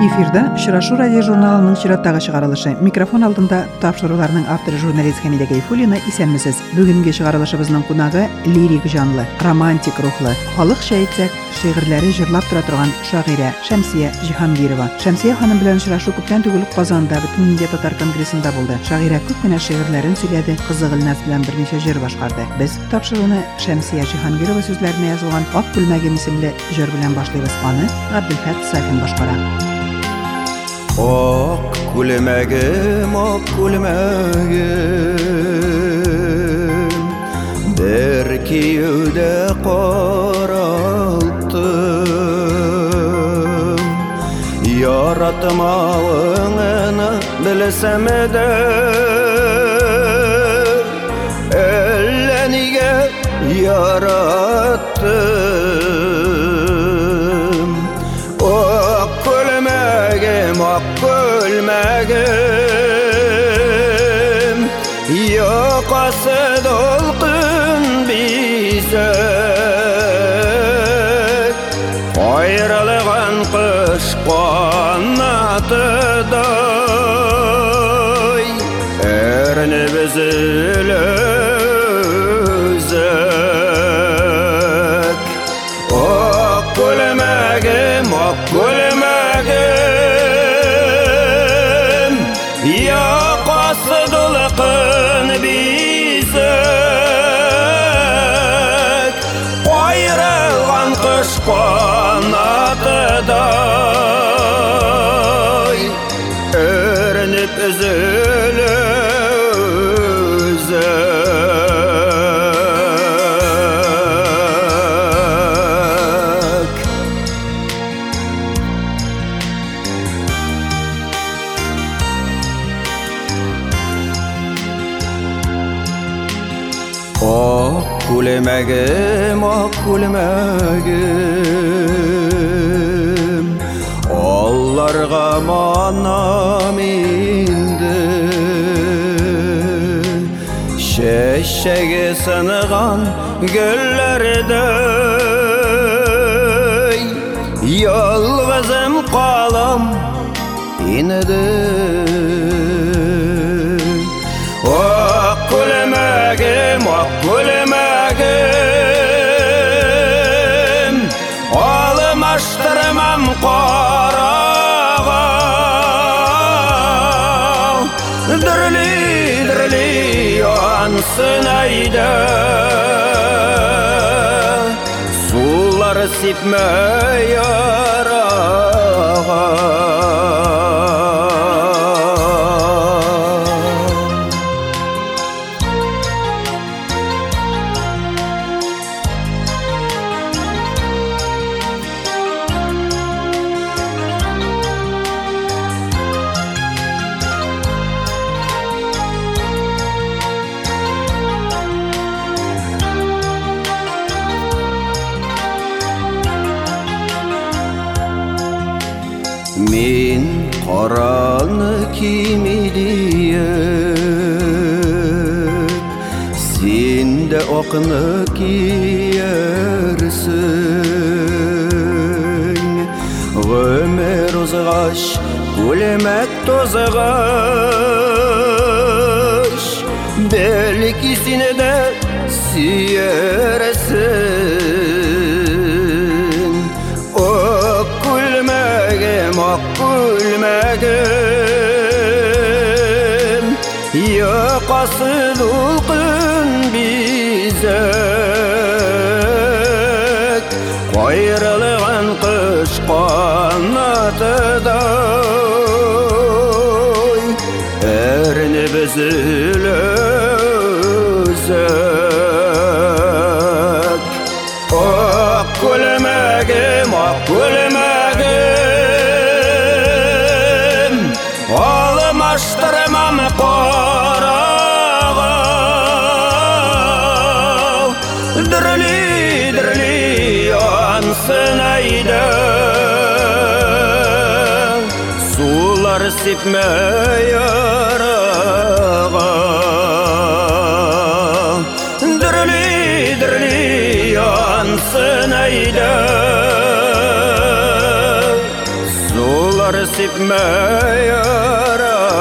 эфирде очрашу радио журналының чираттагы чыгарылышы микрофон алдында тапшыруларның авторы журналист хәмидә гайфуллина исәнмесез бүгенге чыгарылышыбызның кунагы лирик жанлы романтик рухлы. Халык әйтсәк шигырьләре җырлап тора торган шагыйрә шәмсия җиһангирова шәмсия ханым белән очрашу күптән түгел казанда бөтен инdia татар конгрессында булды шагыйрә күп кенә шигырьләрен сөйләде кызы гөлназ белән берничә җыр башкарды без тапшыруны шәмсия җиһангирова сүзләренә язылган ак күлмәгем исемле җыр белән башлыйбыз. Аны габделфәт сафин башкара Ак күлмәгем, ак күлмәгем. Бер киюдә ҡаралтым Яратмауыңыны беләсәм дә. Әллә нигә яраттым Панаты дай, әріні бізі Ok kulmagim, ok kulmagim Allarga manam indi. Şeşşegi sınıgan göllerde. Yolgızım qalam inedi. Dirli, dirli yansın ayda Sular sipme yarağa Elimde okunu giyersin Ömür uzgaş, kulümet tozgaş Del ikisini de siyersin Ok kulmegim, ok kulmegim Yok asıl Ayrılığın kış qanatıday Ernib üzülüzek nasip me yarağa Dirli dirli yansın eyde Sular sipme yarağa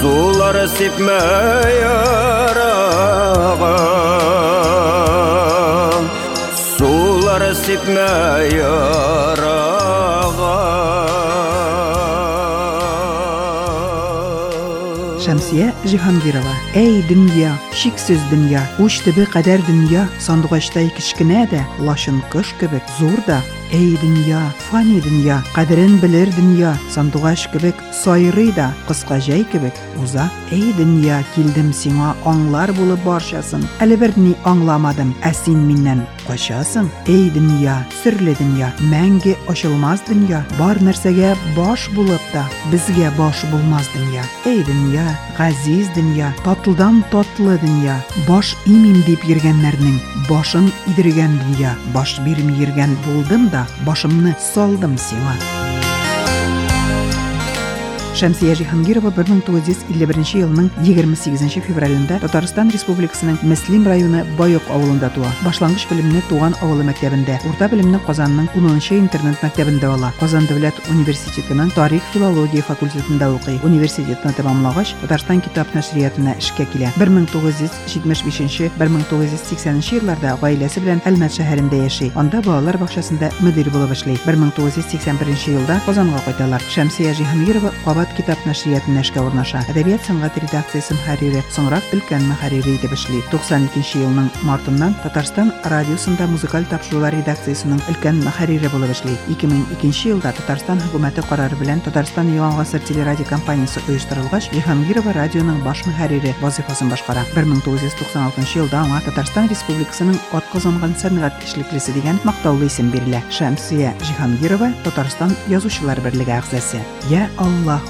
Sular sipme yarağa Sular sipme yarağa Шәмсия Җиһангирова. Эй дөнья, шиксез дөнья, уч төбе кадәр дөнья, сандугачтай кичкенә дә, лашын кош кебек зур да. Эй дөнья, фани дөнья, кадерен белер дөнья, сандугач кебек сайрый да, кыска җәй кебек уза. Эй дөнья, килдем сиңа аңлар булып барчасын. Әле берни аңламадым, ә син миннән качасың. Эй дөнья, серле дөнья, мәңге ачылмас дөнья, бар нәрсәгә баш булып та, безгә баш булмас дөнья. Дөнья, баш имим дип йөргәннәрнең башын идергән дөнья, баш бирми йөргән булдым да, башымны салдым сиңа. Шәмсия Җиһангирова 1951 елның 28 февралендә Татарстан Республикасының Мөслим районы Байык авылында туа. Башлангыч белемне туган авылы мәктәбендә, урта белемне Казанның 10нчы интернат мәктәбендә ала. Казан дәүләт университетының тарих филология факультетында укый. Университетны тәмамлагач, Татарстан китап нәшриятына эшкә килә. 1975-1980 елларда гаиләсе белән Әлмәт шәһәрендә яши. Анда балалар бакчасында мөдир булып эшли. 1981 елда Казанга кайталар. Шәмсия Җиһангирова Кабат китап нәшриятында эшкә урнаша. Әдәбият сәнгать редакциясе мөхәррире, соңрак өлкән мөхәррире итеп эшли. 92 елның мартыннан Татарстан радиосында музыкаль тапшырулар редакциясенең өлкән мөхәррире булып эшли. 2002 елда Татарстан хөкүмәте карары белән Татарстан Яңа гасыр телерадио компаниясе оештырылгач, Җиһангирова радионың баш мөхәррире вазифасын башкара. 1996 елда аңа Татарстан Республикасының атказанган сәнгать эшлеклесе дигән мактаулы исем бирелә. Шәмсия Җиһангирова Татарстан язучылар берлеге әгъзасы. Я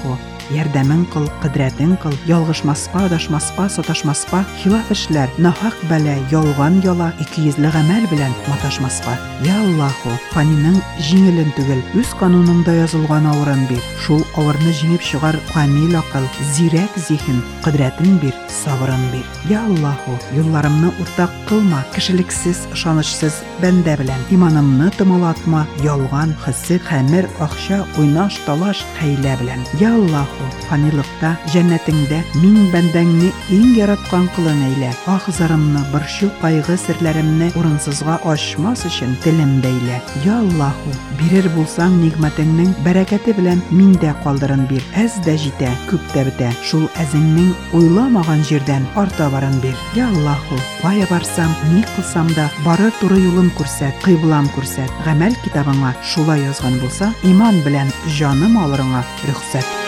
Аллаһу Ярдәмең кыл, кыдрәтең кыл, ялгышмаска, адашмаска, саташмаска, хилаф эшләр, нахак бәла, ялган яла, икейөзле гамәл белән маташмаска. Я Аллаһу, фанинең җиңелен түгел, үз кануныңда язылган авырын бир. Шул авырны җиңеп чыгар камил акыл, зирәк зиһен, кыдрәтен бир, сабырын бир. Я Аллаһу, юлларымны уртак кылма, кешелексез, ышанычсыз бәндә белән. Иманымны тымалатма, ялган, хисет, хәмер, акча, уйнаш, талаш, хәйлә белән. Я Аллаһу, фанилыкта, җәннәтеңдә мин бәндәңне иң яраткан кылын әйлә. Ахзарымны, борчу, кайгы серләремне урынсызга ачмас өчен телем бәйлә. Я Аллаһу, бирер булсаң нигъмәтеңнең бәрәкәте белән миндә калдырын бир. Әз дә җитә, күп тә бетә. Шул әзеңнең уйламаган җирдән арта барын бир. Я Аллаһу, кая барсам, ни кылсам да барыр туры юлым күрсәт, кыйблам күрсәт. Гамәл китабыңа шулай язган булса, иман белән җаным алырыңа рөхсәт.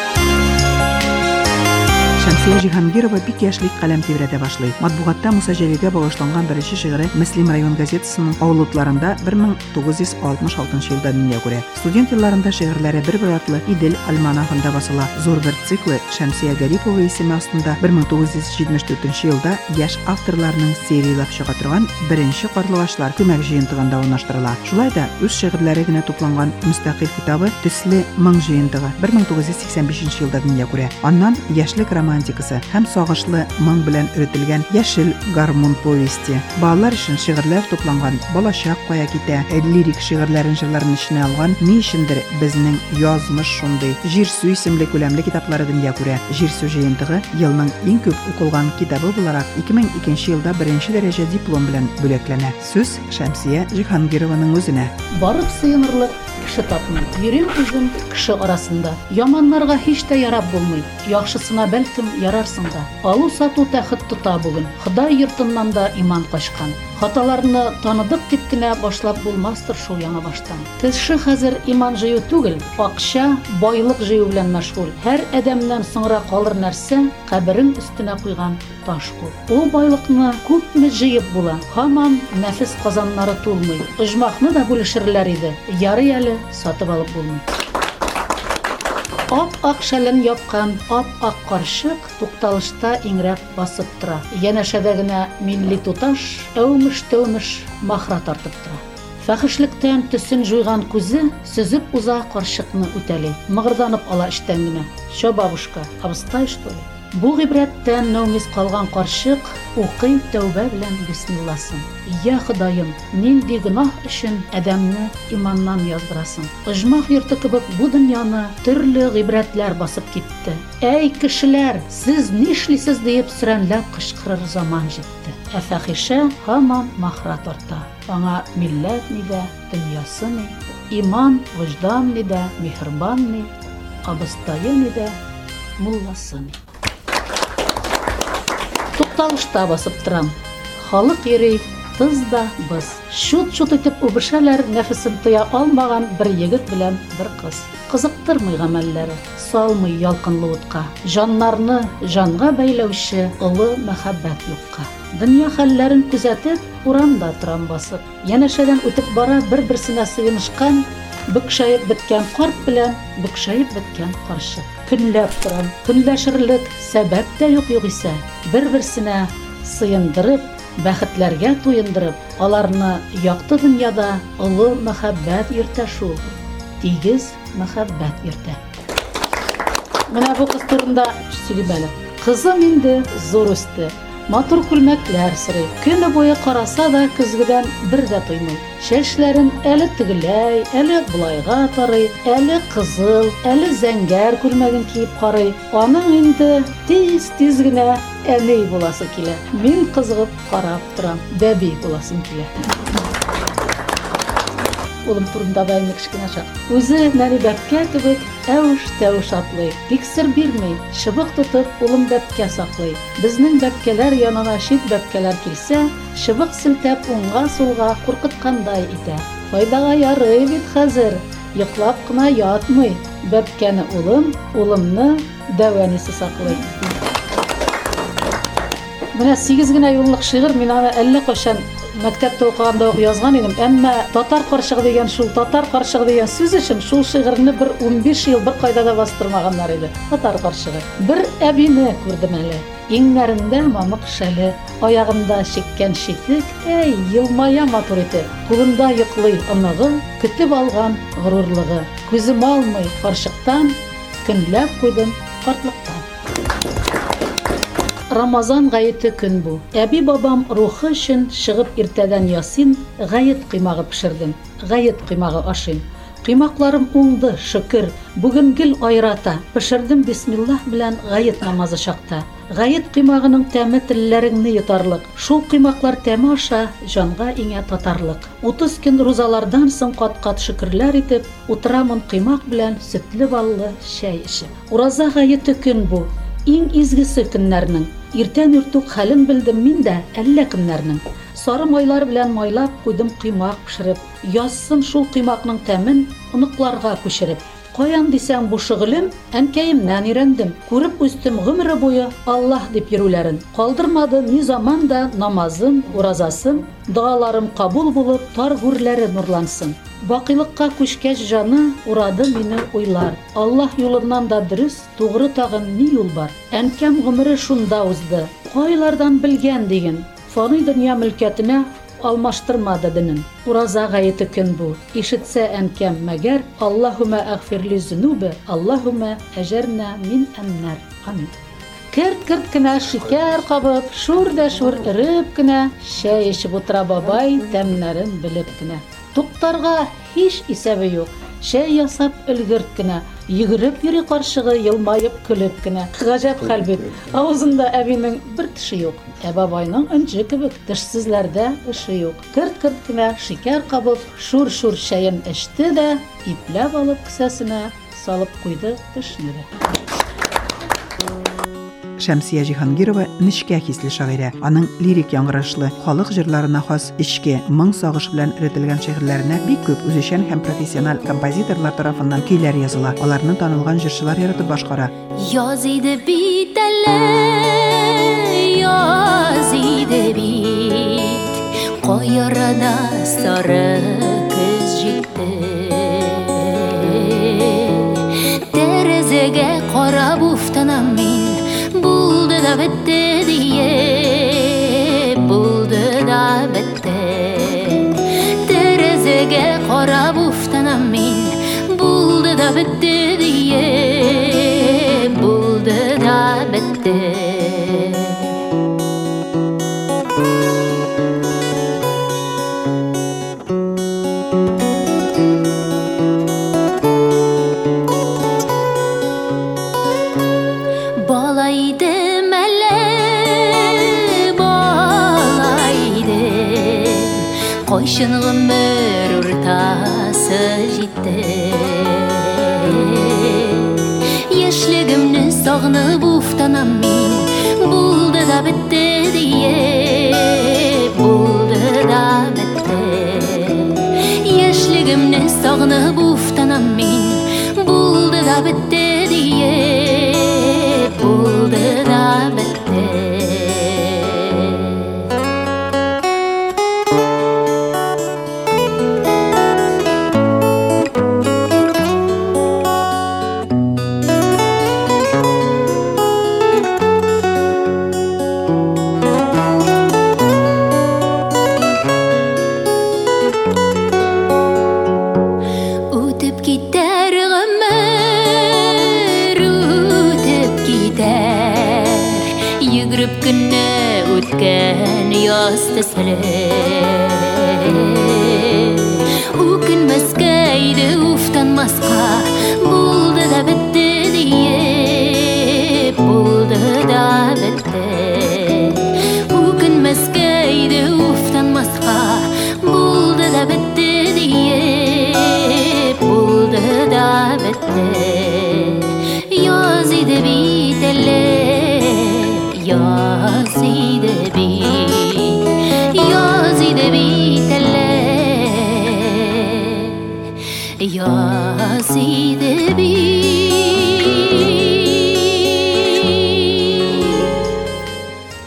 Шәмсия Җиһангирова бик яшьлек каләм тибрәтә башлый. Матбугатта Муса Җәлилгә багышланган беренче шигыре Мөслим район газетасының авылутларында 1966 елда дөнья күрә. Студент елларында шигырьләре бер-бер артлы Идел альманахында басыла. Зур бер циклы Шәмсия Гарипова исеме астында 1974 елда яшь авторларның сериялап чыга торган беренче карлыгачлар күмәк җыентыгында урнаштырыла. Шулай да үз шигырьләре генә тупланган мөстәкыйль китабы Төсле моң җыентыгы 1985 елда дөнья күрә. Аннан яшьлек романтикасы һәм сагышлы моң белән өретелгән Яшел гармун повести. Балалар өчен шигырьләр тупланган Балачак кая китә, э, лирик шигырьләрен җырларын эченә алган Ни өчендер безнең язмыш шундый. Җир су исемле күләмле китаплары дөнья күрә. Җир су җыентыгы елның иң күп укылган китабы буларак 2002 елда беренче дәрәҗә диплом белән бүләкләнә. Сүз Шәмсия Җиһангированың үзенә. Барып сыйынырлык кеше тапмый. Йөрим үзем кеше арасында. Яманнарга һич тә ярап булмый. Яхшысына бәлкем ярарсың да. Алу сату тәхет тота бүген. Ходай йортыннан да иман качкан. Хаталарны таныдык дип кенә башлап булмастыр шул яңа баштан. Кеше хәзер иман җыю түгел, акча, байлык җыю белән мәшгуль. Һәр адәмнән соңра калыр нәрсә каберең өстенә куйган таш күп. Ул байлыкны күпме җыеп була. Һаман нәфис казаннары тулмый. Оҗмахны да бүлешерләр иде. Ярый әле сатып алып булмый. Ап-ак шәлен япкан ап-ак карчык тукталышта иңрәп басып тора. Янәшәдә генә милли туташ әүмеш-тәүмеш махра тартып тора. Фәхешлектән төсен жуйган күзе сөзеп уза карчыкны үтәли. Мыгырданып ала эштән генә. Бабушка, обстай что ли? Бу гыйбрәттән нәүмис калган карчык укый тәүбә белән бисмилласын. Я Ходаем, нинди гөнаһ өчен адәмне иманнан яздырасың? Оҗмах йорты кебек бу дөньяны төрле гыйбрәтләр басып китте. Әй кешеләр, сез нишлисез диеп сөрәнләп кычкырыр заман җитте. Ә фәхишә һаман махра тарта. Аңа милләт ни дә, дөньясы ни, иман, вөҗдан ни дә, мехрибан ни, абыстайы ни дә, мулласы ни. Тукталышта басып торам. Халык йөри, тыз да быз. Шут-шут итеп үбешәләр, нәфесен тыя алмаган бер егет белән бер кыз. Кызыктырмый гамәлләре, салмый ялкынлы утка. Жаннарны жанга бәйләүче олы мәхәббәт юкка. Дөнья хәлләрен күзәтеп, урамда торам басып. Янәшәдән үтеп бара бер-берсенә сыйынышкан, бөкшәеп беткән карт белән бөкшәеп беткән каршы. Көнләп торам. Көнләшерлек сәбәп тә юк югыйсә, бер-берсенә сыендырып, бәхетләргә туендырып, аларны якты дөньяда олы мәхәббәт йөртә шул. Тигез мәхәббәт йөртә. Менә бу кыз турында сөйлим әле. Кызым инде зур үсте. Матур күлмәкләр сырый. Көне буе караса да көзгедән бер дә туймый. Чәчләрен әле тегеләй, әле булайга тарый, әле кызыл, әле зәңгәр күлмәген киеп карый. Аның инде тиз-тиз генә әни буласы килә. Мин кызыгып карап торам. Бәби буласым килә. Улым турында да инде кечкенә чак. Үзе нәни бәпкә кебек әүш-тәүш атлый. Тик сер бирмәй, шыбык тотып улым бәпкә саклый. Безнең бәпкәләр янына шит бәпкәләр килсә, шыбык селтәп уңга-сулга куркыткандай итә. Файдага ярый бит хәзер. Йоклап кына ятмый. Бәпкәне улым, улымны дәвәнисе саклый. Менә 8 генә юллык шигырь мин аны әллә мәктәптә укыганда ук язган идем, әмма татар карчыгы дигән шул татар карчыгы дигән сүз өчен шул шигырьне бер 15 ел бер кайда да бастырмаганнар иде. Татар карчыгы. Бер әбине күрдем әле. Иңнәрендә мамык шәле, аягында чиккән читек, әй, елмая матур ите. Кулында йоклый оныгы, көтеп алган горурлыгы. Күзем алмый карчыктан, көнләп куйдым картлыктан. Рамазан гаете көн бу. Әби бабам рухы өчен чыгып иртәдән ясин гает кыймагы пешердем. Гает кыймагы ашыйм. Кыймакларым уңды, шөкер. Бүген гел айрата. Пешердем бисмиллах белән гает намазы чакта. Гает кыймагының тәме телләреңне йотарлык. Шул кыймаклар тәме аша җанга иңә татарлык. 30 көн рузалардан соң кат-кат шөкерләр итеп, утырамын кыймак белән сөтле баллы чәй эчеп. Ураза гаете көн бу. Иң изгесе көннәрнең. Иртән үртүк хәлен белдем мин дә әллә кемнәрнең. Сары майлар белән майлап куйдым кыймак пешереп. Язсын шул кыймакның тәмен оныкларга күчереп. Каян дисәң бу шөгылем әнкәемнән өйрәндем. Күреп үстем гомере буе Аллаһ дип йөрүләрен. Калдырмады ни заман да намазым, уразасым, дуаларым кабул булып, тар гүрләре нурлансын. Бакыйлыкка күчкәч жаны урады мине уйлар. Аллаһ юлыннан да дөрес, тугры тагын ни юл бар? Әнкәм гомере шунда узды. Кайлардан белгән диген. Фани дөнья мөлкәтенә алмаштырмады динен. Ураза гаете көн бу. Ишетсә әнкәм мәгәр, Аллаһумма агфирли зунубы, Аллаһумма әҗәрнә мин әннәр. Амин. Керт-керт кенә шикәр кабып, шур да шур иреп кенә, чәй эчеп утыра бабай, тәмнәрен белеп кенә. Туктарга һич исәбе юк. Чәй ясап өлгерт йөгереп йөри каршыгы, йылмаеп көлеп кенә. Гаҗәп хәл бит. Авызында әбинең бер теше юк. Ә бабайның өнҗе кебек тешсезләрдә эше юк. Керт-керт кенә шикәр кабып, шур-шур чәен эчте дә, ипләп алып кесәсенә салып куйды тешне. Шәмсия Җиһангирова нечкә хисле шагыйрә. Аның лирик яңгырашлы, халык җырларына хас ичке, моң сагыш белән өретелгән шигырьләренә бик күп үзешән һәм профессиональ композиторлар тарафыннан көйләр языла. Аларны танылган җырчылар яратып башкара. Yaz idi bit elle, yaz idi bit Koyarada sarı kız җитте uftanam min davette diye buldu davette. Terezege qarab uftanam min buldu davette diye buldu davette. қойшын ғұмыр ортасы жетті ешлігімні сағынып уфтанам мен болды да бітті дие болды да бітті ешлігімні сағынып яз иді бит яз иді бит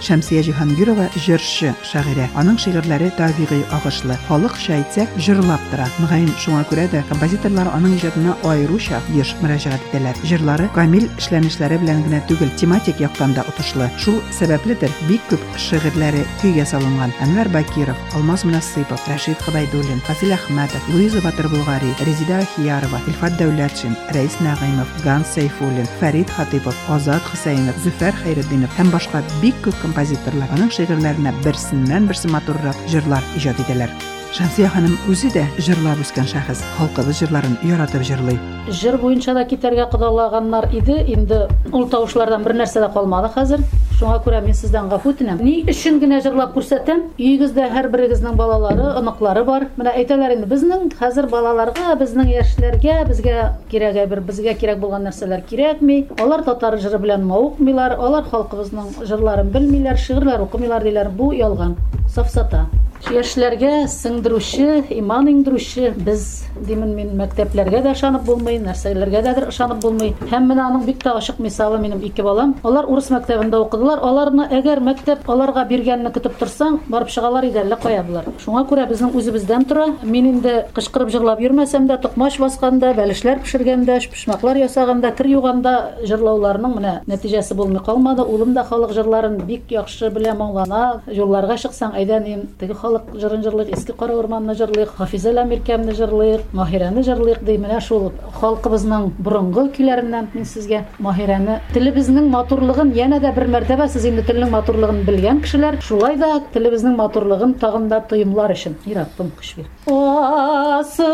Шәмсия Җиһангирова җырчы, шагыйрә. Аның шигырьләре табигый, агышлы. Халыкча әйтсәк, җырлап тора. Мөгаен шуңа күрә дә композиторлар аның иҗатына аеруча еш мөрәҗәгать итәләр. Җырлары камил эшләнешләре белән генә түгел, тематик яктан да отышлы. Шул сәбәпледер бик күп шигырьләре көйгә салынган. Әнвәр Бакиров, Алмаз Мөнәссипов, Рәшит Хыбайдуллин, Фазил Әхмәтов, Луиза Батыр Булгари, Резида Ахиярова, Илфат Дәүләтшин, Рәис Нәгыймов, Ганс Сейфуллин, Фәрид Хатипов, Азат Хусейнов, Зөфәр Хәйретдинов һәм башка бик күп композиторлар аның шигырьләренә берсеннән-берсе матуррак җырлар иҗат итәләр. Шәмсия ханым үзе дә җырлап үскән шәхес, халкыбыз җырларын яратып җырлый. Жыр буенча да китәргә кыдалаганнар иде, инде ул тавышлардан бер нәрсә дә калмады хәзер. Шуңа күрә мин сездән гафу үтенәм. Ни өчен генә җырлап күрсәтәм? Өегездә һәр берегезнең балалары, оныклары бар. Менә әйтәләр инде, безнең хәзер балаларга, безнең яшьләргә, безгә кирәге бер безгә кирәк булган нәрсәләр кирәкми. Алар татар җыры белән мавыкмыйлар, алар халкыбызның җырларын белмиләр, шигырьләр укымыйлар диләр. Бу ялган, сафсата. Яшьләргә сеңдерүче, иман иңдерүче без димен мин мәктәпләргә дә ышанып булмый, нәрсәләргә дә ышанып булмый. Һәм менә аның бик ачык мисалы минем ике балам. Алар урыс мәктәбендә укыдылар. Аларны әгәр мәктәп аларга биргәнне көтеп торсаң, барып чыгалар иде әллә кая булар. Шуңа күрә безнең үзебездән тора. Мин инде кычкырып җырлап йөрмәсәм дә, токмаш басканда, бәлешләр пешергәндә, пишмаклар ясаганда, кир юганда җырлауларның менә нәтиҗәсе булмый калмады. Улым да халык җырларын бик яхшы белә моңлана. Юлларга чыксаң, әйдә нин теге халык җырын җырлыйк, иске кара урманны җырлыйк, Хафиза Ламиркәмне җырлыйк, Маһирәне җырлыйк ди. Менә шул халкыбызның борынгы көйләреннән мин сезгә Маһирәне телебезнең матурлыгын янә дә бер мәртәбә сез инде телнең матурлыгын белгән кешеләр, шулай да телебезнең матурлыгын тагын да тоемлар өчен яраттым кышбир. Асылдагына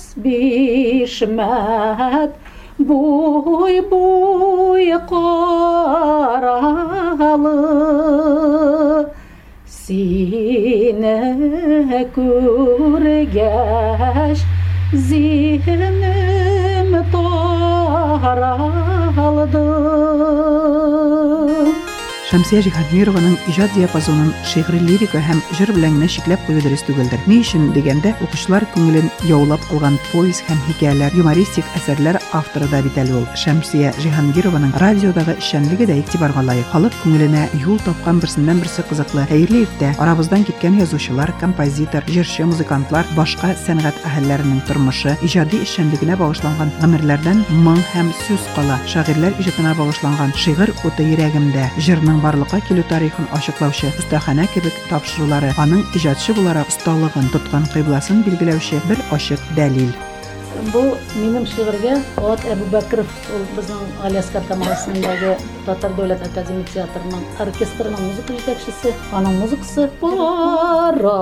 әдрәс бишмәт буй буй каралы сине күргәч зиһенем Шәмсия Җиһангированың иҗат диапазонын шигъри лирика һәм җыр белән генә чикләп кую дөрес түгелдер. Ни өчен дигәндә, укучылар күңелен яулап алган повесть һәм хикәяләр, юмористик әсәрләр авторы да бит әле ул. Шәмсия Җиһангированың радиодагы эшчәнлеге дә игътибарга лаек. Халык күңеленә юл тапкан берсеннән-берсе кызыклы. Хәерле иртә. Арабыздан киткән язучылар, композитор, җырчы, музыкантлар, башка сәнгать әһелләренең тормышы, иҗади эшчәнлегенә багышланган гомерләрдән моң һәм сүз кала. Шагыйрьләр иҗатына багышланган шигырь уты йөрәгемдә. Җырның барлыкка килү тарихын ачыклаучы остаханә кебек тапшырулары аның иҗатчы буларак осталыгын тоткан кыйбласын билгеләүче бер ачык дәлил. Бұл минем шигырьгә Фуат Әбүбәкеров, ул безнең Аляска исемендәге Татар дәүләт академия театрының оркестрының музыка җитәкчесе. Аның музыкасы Кара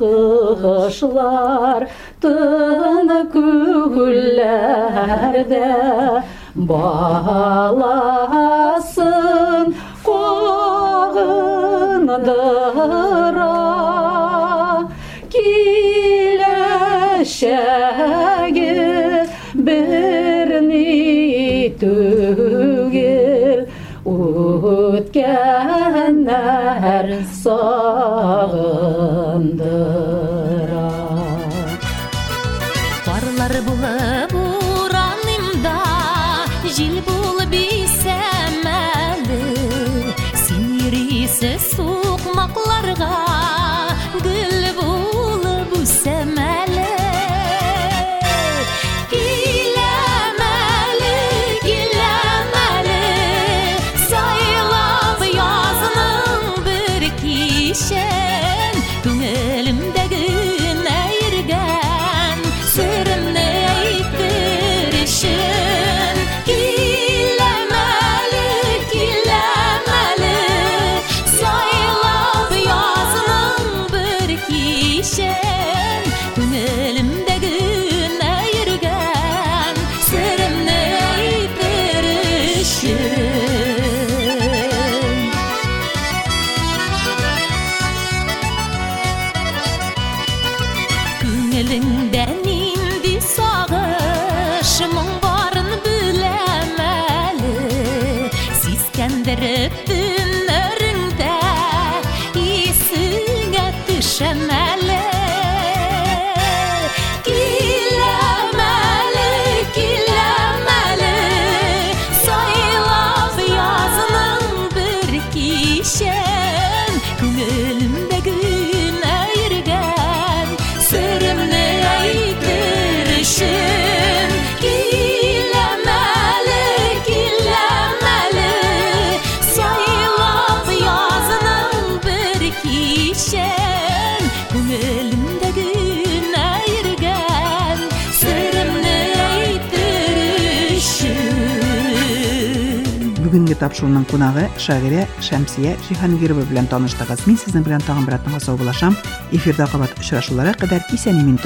кышлар тыны күлләрдә баласын Kandıra kileşegi birini tügil Utkenler sağındıra. Varlar bulup gönül тапшыруның кунагы шагыйрә Шәмсия Җиһангирова белән таныштыгыз. Мин сезнең белән тагын бер атнага сау булашам. Эфирда кабат очрашуларга кадәр исән-имин.